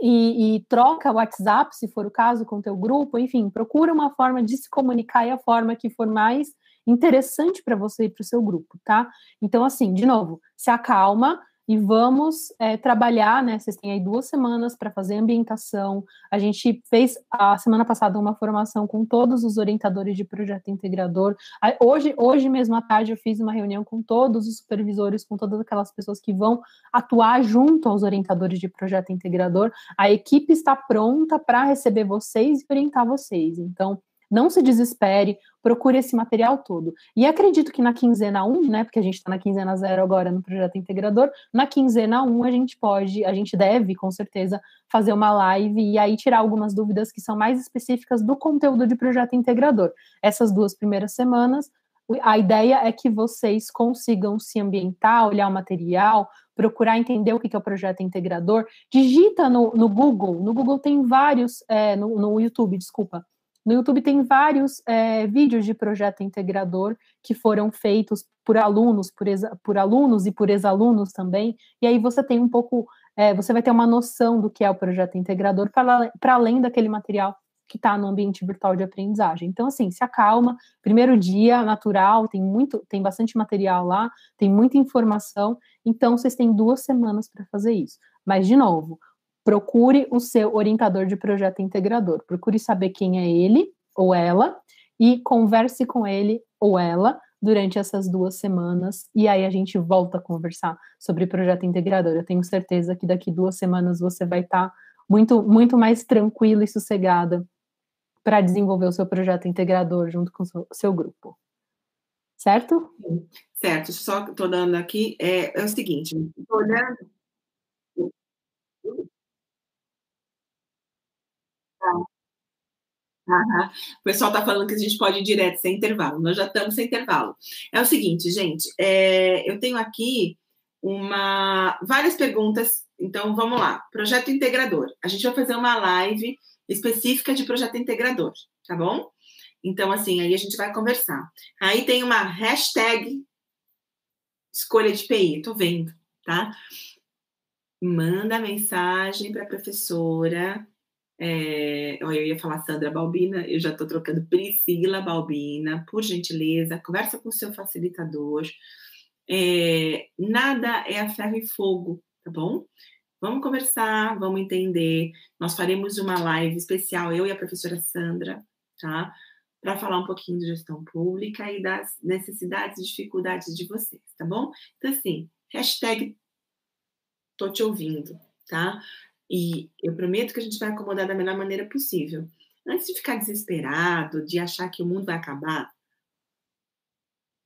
e, e, troca o WhatsApp, se for o caso, com o teu grupo, enfim, procura uma forma de se comunicar e a forma que for mais interessante para você e para o seu grupo, tá? Então, assim, de novo, se acalma, e vamos é, trabalhar, né? Vocês têm aí duas semanas para fazer ambientação. A gente fez a semana passada uma formação com todos os orientadores de projeto integrador. Hoje, hoje mesmo à tarde, eu fiz uma reunião com todos os supervisores, com todas aquelas pessoas que vão atuar junto aos orientadores de projeto integrador. A equipe está pronta para receber vocês e orientar vocês. Então, não se desespere, procure esse material todo. E acredito que na quinzena 1, né, porque a gente está na quinzena 0 agora no projeto integrador, na quinzena 1 a gente pode, a gente deve, com certeza, fazer uma live e aí tirar algumas dúvidas que são mais específicas do conteúdo de projeto integrador. Essas duas primeiras semanas, a ideia é que vocês consigam se ambientar, olhar o material, procurar entender o que é o projeto integrador. Digita no, no Google, no Google tem vários, é, no, no YouTube, desculpa, no YouTube tem vários é, vídeos de projeto integrador que foram feitos por alunos, por, por alunos e por ex-alunos também. E aí você tem um pouco, é, você vai ter uma noção do que é o projeto integrador para além daquele material que está no ambiente virtual de aprendizagem. Então, assim, se acalma. Primeiro dia, natural, tem muito, tem bastante material lá, tem muita informação. Então, vocês têm duas semanas para fazer isso. Mas, de novo, procure o seu orientador de projeto integrador. Procure saber quem é ele ou ela e converse com ele ou ela durante essas duas semanas e aí a gente volta a conversar sobre projeto integrador. Eu tenho certeza que daqui duas semanas você vai estar tá muito muito mais tranquila e sossegada para desenvolver o seu projeto integrador junto com o seu, seu grupo. Certo? Certo. Só estou dando aqui é, é o seguinte, estou olhando O pessoal está falando que a gente pode ir direto sem intervalo. Nós já estamos sem intervalo. É o seguinte, gente, é, eu tenho aqui uma várias perguntas. Então, vamos lá. Projeto integrador. A gente vai fazer uma live específica de projeto integrador, tá bom? Então, assim, aí a gente vai conversar. Aí tem uma hashtag escolha de PI, tô vendo, tá? Manda mensagem para a professora é, eu ia falar Sandra Balbina, eu já estou trocando Priscila Balbina, por gentileza, conversa com o seu facilitador. É, nada é a ferro e fogo, tá bom? Vamos conversar, vamos entender. Nós faremos uma live especial, eu e a professora Sandra, tá? Para falar um pouquinho de gestão pública e das necessidades e dificuldades de vocês, tá bom? Então, assim, hashtag tô te ouvindo, tá? E eu prometo que a gente vai acomodar da melhor maneira possível. Antes de ficar desesperado, de achar que o mundo vai acabar,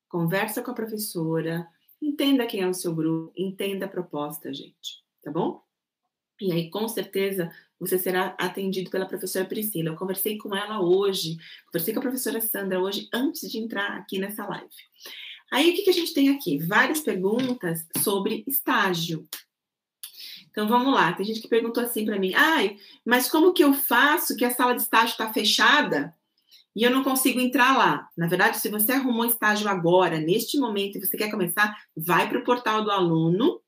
conversa com a professora, entenda quem é o seu grupo, entenda a proposta, gente, tá bom? E aí, com certeza, você será atendido pela professora Priscila. Eu conversei com ela hoje, conversei com a professora Sandra hoje, antes de entrar aqui nessa live. Aí, o que, que a gente tem aqui? Várias perguntas sobre estágio. Então vamos lá. Tem gente que perguntou assim para mim: ai, mas como que eu faço que a sala de estágio está fechada e eu não consigo entrar lá? Na verdade, se você arrumou estágio agora, neste momento, e você quer começar, vai para o portal do aluno,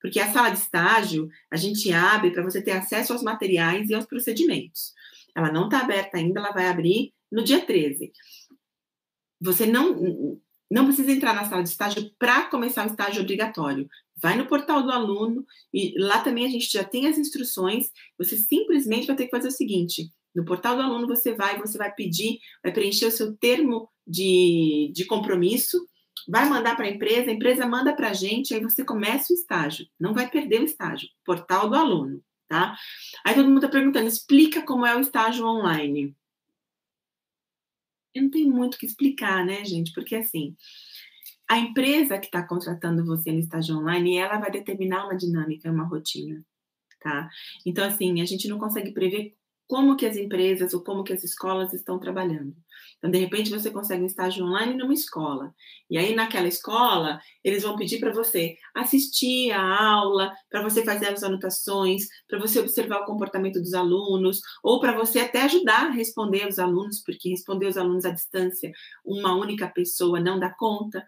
porque a sala de estágio a gente abre para você ter acesso aos materiais e aos procedimentos. Ela não está aberta ainda, ela vai abrir no dia 13. Você não, não precisa entrar na sala de estágio para começar o estágio obrigatório. Vai no portal do aluno e lá também a gente já tem as instruções. Você simplesmente vai ter que fazer o seguinte: no portal do aluno você vai, você vai pedir, vai preencher o seu termo de, de compromisso, vai mandar para a empresa, a empresa manda para a gente, aí você começa o estágio. Não vai perder o estágio. Portal do aluno, tá? Aí todo mundo está perguntando: explica como é o estágio online. Eu não tenho muito o que explicar, né, gente? Porque assim a empresa que está contratando você no estágio online, ela vai determinar uma dinâmica, uma rotina, tá? Então, assim, a gente não consegue prever como que as empresas ou como que as escolas estão trabalhando. Então, de repente, você consegue um estágio online numa escola. E aí, naquela escola, eles vão pedir para você assistir a aula, para você fazer as anotações, para você observar o comportamento dos alunos, ou para você até ajudar a responder os alunos, porque responder os alunos à distância, uma única pessoa não dá conta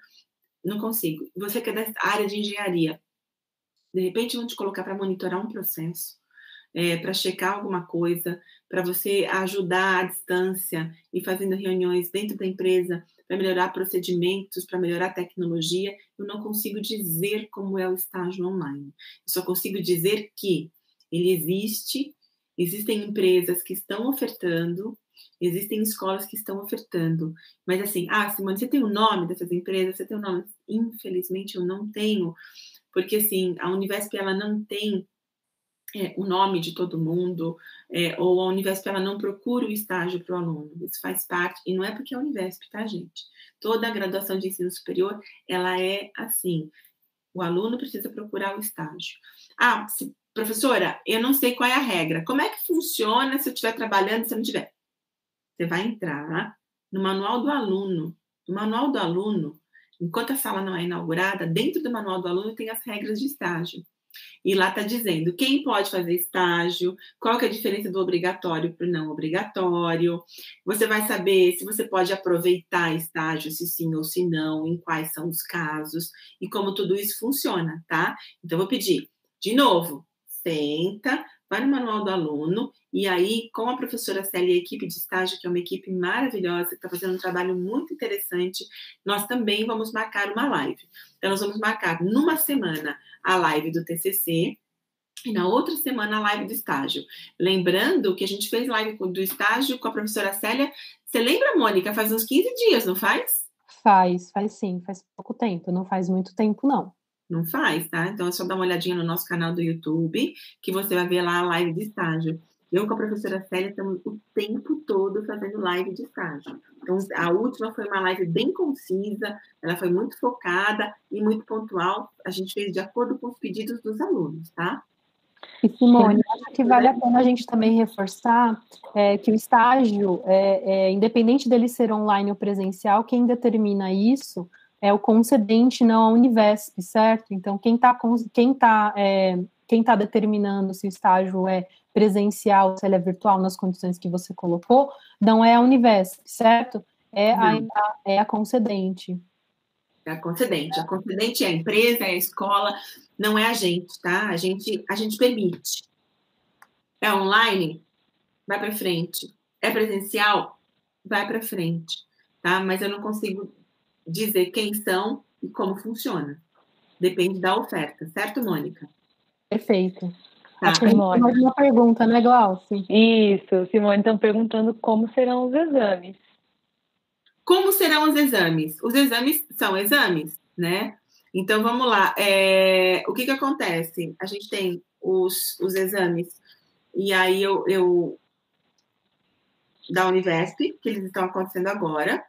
não consigo. Você que é da área de engenharia, de repente vão te colocar para monitorar um processo, é, para checar alguma coisa, para você ajudar à distância e fazendo reuniões dentro da empresa para melhorar procedimentos, para melhorar tecnologia. Eu não consigo dizer como é o estágio online. Eu só consigo dizer que ele existe, existem empresas que estão ofertando, Existem escolas que estão ofertando, mas assim, ah, Simone, você tem o nome dessas empresas? Você tem o nome? Infelizmente, eu não tenho, porque assim, a Univesp ela não tem é, o nome de todo mundo, é, ou a Univesp ela não procura o estágio para o aluno. Isso faz parte, e não é porque é a Univesp, tá, gente? Toda a graduação de ensino superior, ela é assim. O aluno precisa procurar o estágio. Ah, se, professora, eu não sei qual é a regra. Como é que funciona se eu estiver trabalhando e se eu não tiver? Você vai entrar no manual do aluno. No manual do aluno, enquanto a sala não é inaugurada, dentro do manual do aluno tem as regras de estágio. E lá está dizendo quem pode fazer estágio, qual é a diferença do obrigatório para o não obrigatório. Você vai saber se você pode aproveitar estágio, se sim ou se não, em quais são os casos e como tudo isso funciona, tá? Então, vou pedir, de novo, senta, vai no manual do aluno e aí, com a professora Célia e a equipe de estágio, que é uma equipe maravilhosa, que está fazendo um trabalho muito interessante, nós também vamos marcar uma live. Então, nós vamos marcar numa semana a live do TCC, e na outra semana a live do estágio. Lembrando que a gente fez live do estágio com a professora Célia. Você lembra, Mônica? Faz uns 15 dias, não faz? Faz, faz sim, faz pouco tempo, não faz muito tempo, não. Não faz, tá? Então é só dar uma olhadinha no nosso canal do YouTube, que você vai ver lá a live de estágio. Eu com a professora Célia estamos o tempo todo fazendo live de estágio. Então, a última foi uma live bem concisa, ela foi muito focada e muito pontual. A gente fez de acordo com os pedidos dos alunos, tá? E Simone, acho que vale a pena a gente também reforçar é, que o estágio, é, é, independente dele ser online ou presencial, quem determina isso é o concedente, não a Univesp, certo? Então, quem está quem tá, é, quem tá determinando se o estágio é presencial, se ele é virtual, nas condições que você colocou, não é a Univesp, certo? É a, é a concedente. É a concedente. A concedente é a empresa, é a escola, não é a gente, tá? A gente, a gente permite. É online? Vai para frente. É presencial? Vai para frente, tá? Mas eu não consigo dizer quem são e como funciona. Depende da oferta, certo, Mônica? Perfeito. Tá. Simone. Mais uma pergunta, né, Glaucio? Isso, Simone, estão perguntando como serão os exames. Como serão os exames? Os exames são exames, né? Então, vamos lá. É, o que, que acontece? A gente tem os, os exames, e aí eu, eu da Univesp, que eles estão acontecendo agora,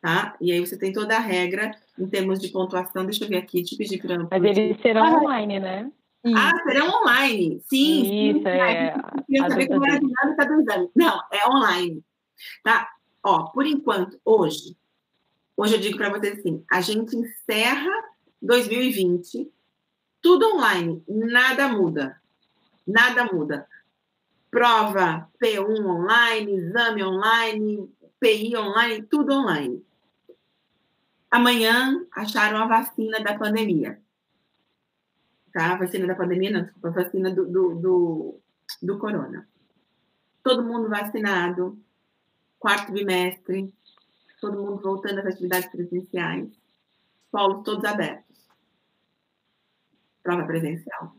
tá? E aí você tem toda a regra em termos de pontuação. Deixa eu ver aqui, te pedir para. Mas eles serão ah, online, né? Ah, serão online. Sim, Isso, sim. É. Queria saber como é a dinâmica do exame. Não, é online. Tá? Ó, por enquanto, hoje, hoje eu digo para vocês assim, a gente encerra 2020 Tudo online, nada muda. Nada muda. Prova P1 online, exame online, PI online, tudo online. Amanhã acharam a vacina da pandemia. Tá? A vacina da pandemia, não, desculpa, a vacina do, do, do, do corona. Todo mundo vacinado, quarto bimestre, todo mundo voltando às atividades presenciais, polos todos abertos. Prova presencial.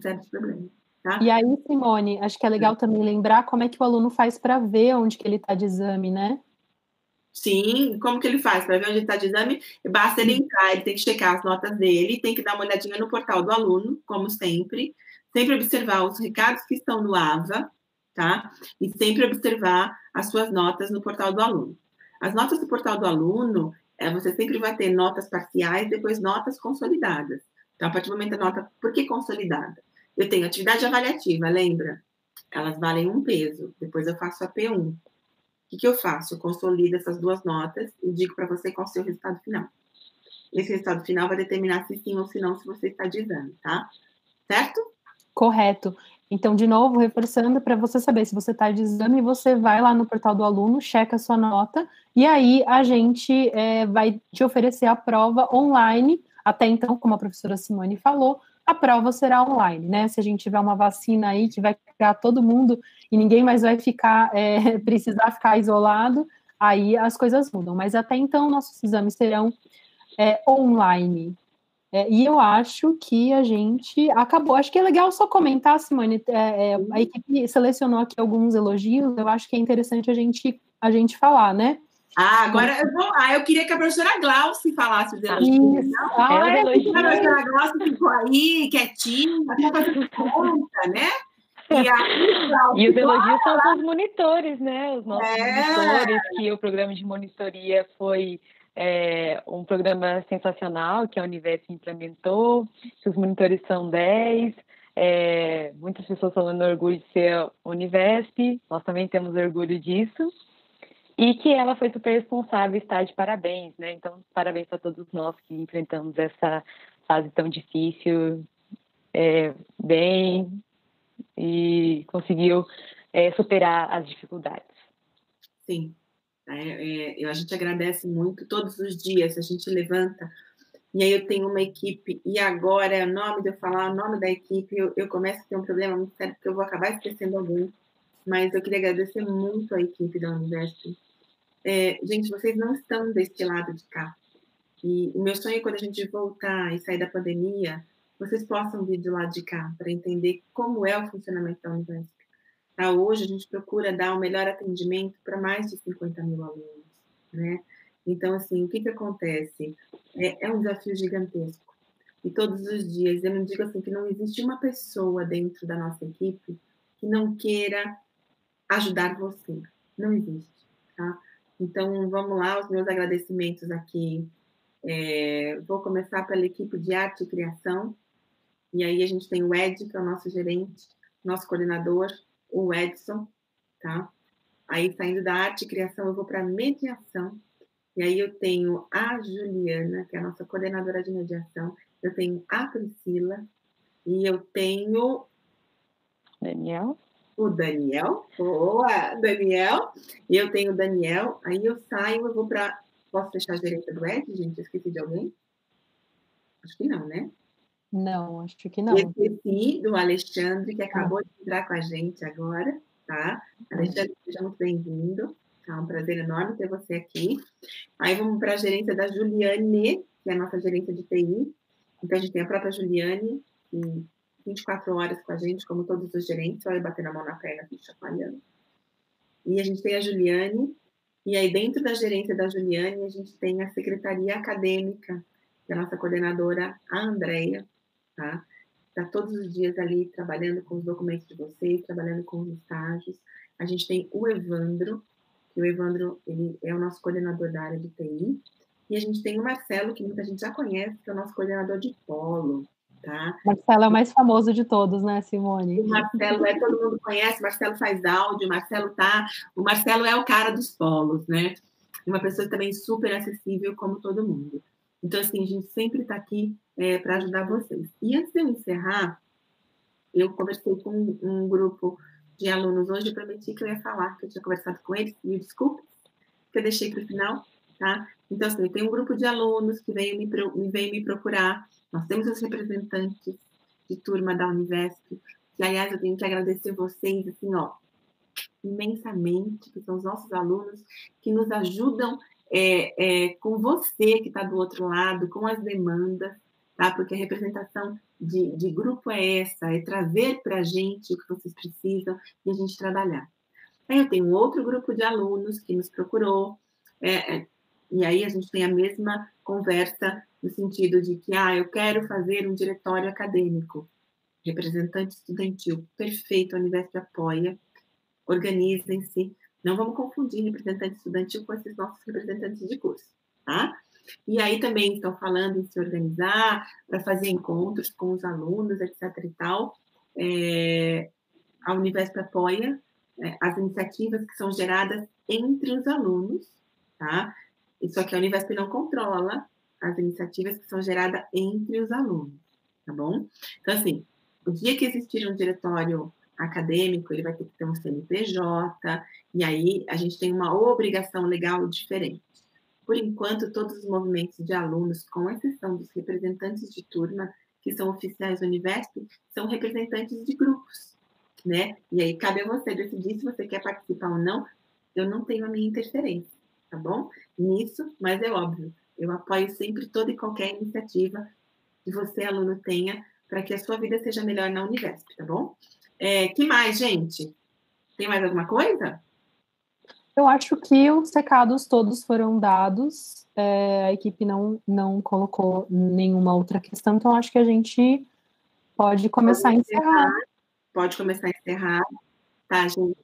Zero problema. Tá? E aí, Simone, acho que é legal também lembrar como é que o aluno faz para ver onde que ele está de exame, né? Sim, como que ele faz para ver onde ele está de exame? Basta ele entrar, ele tem que checar as notas dele, tem que dar uma olhadinha no portal do aluno, como sempre, sempre observar os recados que estão no AVA, tá? E sempre observar as suas notas no portal do aluno. As notas do portal do aluno, é, você sempre vai ter notas parciais, depois notas consolidadas. Então, a partir do momento da nota, por que consolidada? Eu tenho atividade avaliativa, lembra? Elas valem um peso. Depois eu faço a P1. O que, que eu faço? Eu consolido essas duas notas e digo para você qual é o seu resultado final. Esse resultado final vai determinar se sim ou se não, se você está exame, tá? Certo? Correto. Então, de novo, reforçando, para você saber se você está de exame, você vai lá no portal do aluno, checa a sua nota, e aí a gente é, vai te oferecer a prova online. Até então, como a professora Simone falou, a prova será online, né? Se a gente tiver uma vacina aí que vai pegar todo mundo e ninguém mais vai ficar, é, <laughs> precisar ficar isolado, aí as coisas mudam. Mas até então, nossos exames serão é, online. É, e eu acho que a gente acabou. Acho que é legal só comentar, Simone. É, é, a equipe selecionou aqui alguns elogios. Eu acho que é interessante a gente, a gente falar, né? Ah, agora eu vou. Ah, eu queria que a professora Glauci falasse os elogios. Isso. Ah, é, a professora Glauci ficou aí, quietinha, até fazendo conta, né? E, aí, <laughs> e os elogios são dos monitores, né? Os nossos é. monitores, que o programa de monitoria foi é, um programa sensacional que a Univesp implementou, os monitores são 10, é, muitas pessoas falando orgulho de ser Univesp, nós também temos orgulho disso e que ela foi super responsável e está de parabéns, né? Então, parabéns a todos nós que enfrentamos essa fase tão difícil é, bem e conseguiu é, superar as dificuldades. Sim, é, é, a gente agradece muito todos os dias, a gente levanta e aí eu tenho uma equipe, e agora, o nome de eu falar, o nome da equipe, eu, eu começo a ter um problema muito sério, porque eu vou acabar esquecendo alguém, mas eu queria agradecer muito a equipe da Universidade é, gente, vocês não estão deste lado de cá. E o meu sonho é quando a gente voltar e sair da pandemia, vocês possam vir do lado de cá para entender como é o funcionamento da Univesp. Tá? Hoje a gente procura dar o um melhor atendimento para mais de 50 mil alunos, né? Então, assim, o que, que acontece? É, é um desafio gigantesco. E todos os dias, eu não digo assim que não existe uma pessoa dentro da nossa equipe que não queira ajudar você. Não existe, tá? Então, vamos lá, os meus agradecimentos aqui. É, vou começar pela equipe de arte e criação. E aí a gente tem o Ed, que é o nosso gerente, nosso coordenador, o Edson, tá? Aí, saindo da arte e criação, eu vou para mediação. E aí eu tenho a Juliana, que é a nossa coordenadora de mediação. Eu tenho a Priscila. E eu tenho... Daniel o Daniel. Boa, Daniel. E eu tenho o Daniel. Aí eu saio, eu vou para. Posso fechar a gerência do Ed, gente? Eu esqueci de alguém? Acho que não, né? Não, acho que não. esqueci do Alexandre, que acabou ah. de entrar com a gente agora, tá? Alexandre, seja muito bem-vindo. Tá um prazer enorme ter você aqui. Aí vamos para a gerência da Juliane, que é a nossa gerência de TI. Então, a gente tem a própria Juliane, que 24 horas com a gente, como todos os gerentes, olha, batendo a mão na perna aqui, chacoalhando. E a gente tem a Juliane, e aí dentro da gerência da Juliane, a gente tem a secretaria acadêmica, que é a nossa coordenadora, a Andrea, tá? Está todos os dias ali trabalhando com os documentos de vocês, trabalhando com os estágios. A gente tem o Evandro, que o Evandro ele é o nosso coordenador da área de TI. E a gente tem o Marcelo, que muita gente já conhece, que é o nosso coordenador de polo. Tá? Marcelo é o mais famoso de todos, né, Simone? O Marcelo é, todo mundo conhece, Marcelo faz áudio, Marcelo tá. O Marcelo é o cara dos polos, né? Uma pessoa também super acessível, como todo mundo. Então, assim, a gente sempre está aqui é, para ajudar vocês. E antes de eu encerrar, eu conversei com um, grupo de alunos hoje, eu prometi que eu ia falar, que eu tinha conversado com eles, me desculpe, que eu deixei para o final, tá? Então, assim, tem um grupo de alunos que veio me, me, veio me procurar, nós temos os representantes de turma da Univesp, que, aliás, eu tenho que agradecer vocês, assim, ó, imensamente, que são os nossos alunos, que nos ajudam é, é, com você que está do outro lado, com as demandas, tá? Porque a representação de, de grupo é essa, é trazer para a gente o que vocês precisam e a gente trabalhar. Aí eu tenho outro grupo de alunos que nos procurou, é, é, e aí a gente tem a mesma conversa no sentido de que, ah, eu quero fazer um diretório acadêmico, representante estudantil, perfeito, a Universidade apoia, organizem-se, não vamos confundir representante estudantil com esses nossos representantes de curso, tá? E aí também estão falando em se organizar para fazer encontros com os alunos, etc. e tal. É, a Univesp apoia é, as iniciativas que são geradas entre os alunos, tá? Isso aqui a Univesp não controla as iniciativas que são geradas entre os alunos, tá bom? Então, assim, o dia que existir um diretório acadêmico, ele vai ter que ter um CNPJ, e aí a gente tem uma obrigação legal diferente. Por enquanto, todos os movimentos de alunos, com exceção dos representantes de turma, que são oficiais da Univesp, são representantes de grupos, né? E aí cabe a você decidir se você quer participar ou não. Eu não tenho a minha interferência, tá bom? Nisso, mas é óbvio, eu apoio sempre toda e qualquer iniciativa que você, aluno, tenha para que a sua vida seja melhor na Univesp, tá bom? É, que mais, gente? Tem mais alguma coisa? Eu acho que os recados todos foram dados, é, a equipe não, não colocou nenhuma outra questão, então acho que a gente pode começar pode a encerrar. encerrar. Pode começar a encerrar, tá, gente?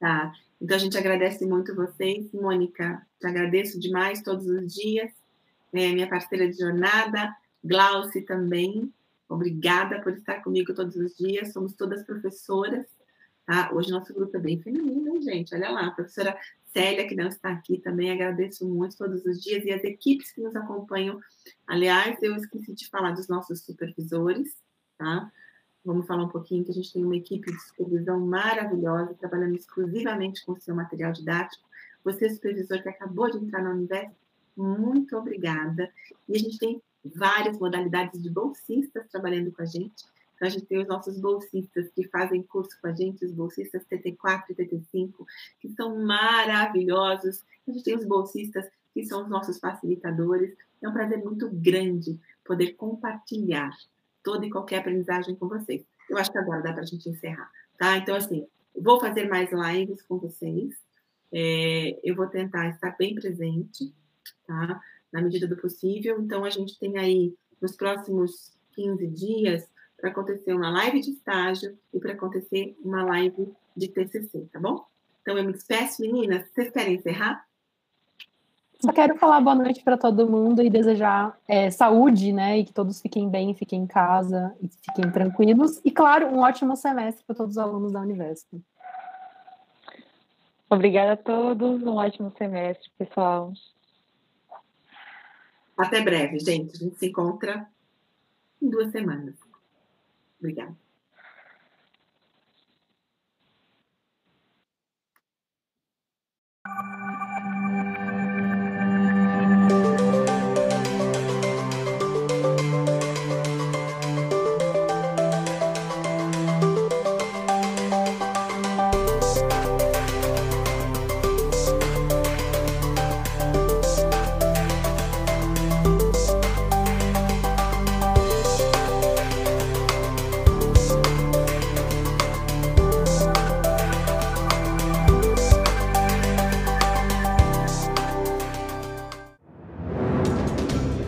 Tá. Então a gente agradece muito vocês, Mônica. Te agradeço demais todos os dias. É, minha parceira de jornada, Glauci também. Obrigada por estar comigo todos os dias. Somos todas professoras Tá? Hoje nosso grupo é bem feminino, hein, gente? Olha lá, a professora Célia, que não está aqui também, agradeço muito todos os dias, e as equipes que nos acompanham. Aliás, eu esqueci de falar dos nossos supervisores, tá? Vamos falar um pouquinho que a gente tem uma equipe de supervisão maravilhosa, trabalhando exclusivamente com o seu material didático. Você, supervisor que acabou de entrar na Univesp, muito obrigada. E a gente tem várias modalidades de bolsistas trabalhando com a gente. Então, a gente tem os nossos bolsistas que fazem curso com a gente, os bolsistas TT4 e TT5, que são maravilhosos. A gente tem os bolsistas que são os nossos facilitadores. É um prazer muito grande poder compartilhar toda e qualquer aprendizagem com vocês. Eu acho que agora dá para a gente encerrar, tá? Então, assim, vou fazer mais lives com vocês. É, eu vou tentar estar bem presente, tá? Na medida do possível. Então, a gente tem aí, nos próximos 15 dias, para acontecer uma live de estágio e para acontecer uma live de TCC, tá bom? Então eu me despeço, meninas. Vocês querem encerrar? Só quero falar boa noite para todo mundo e desejar é, saúde, né? E que todos fiquem bem, fiquem em casa e fiquem tranquilos. E, claro, um ótimo semestre para todos os alunos da Univesp. Obrigada a todos, um ótimo semestre, pessoal. Até breve, gente. A gente se encontra em duas semanas. Obrigada.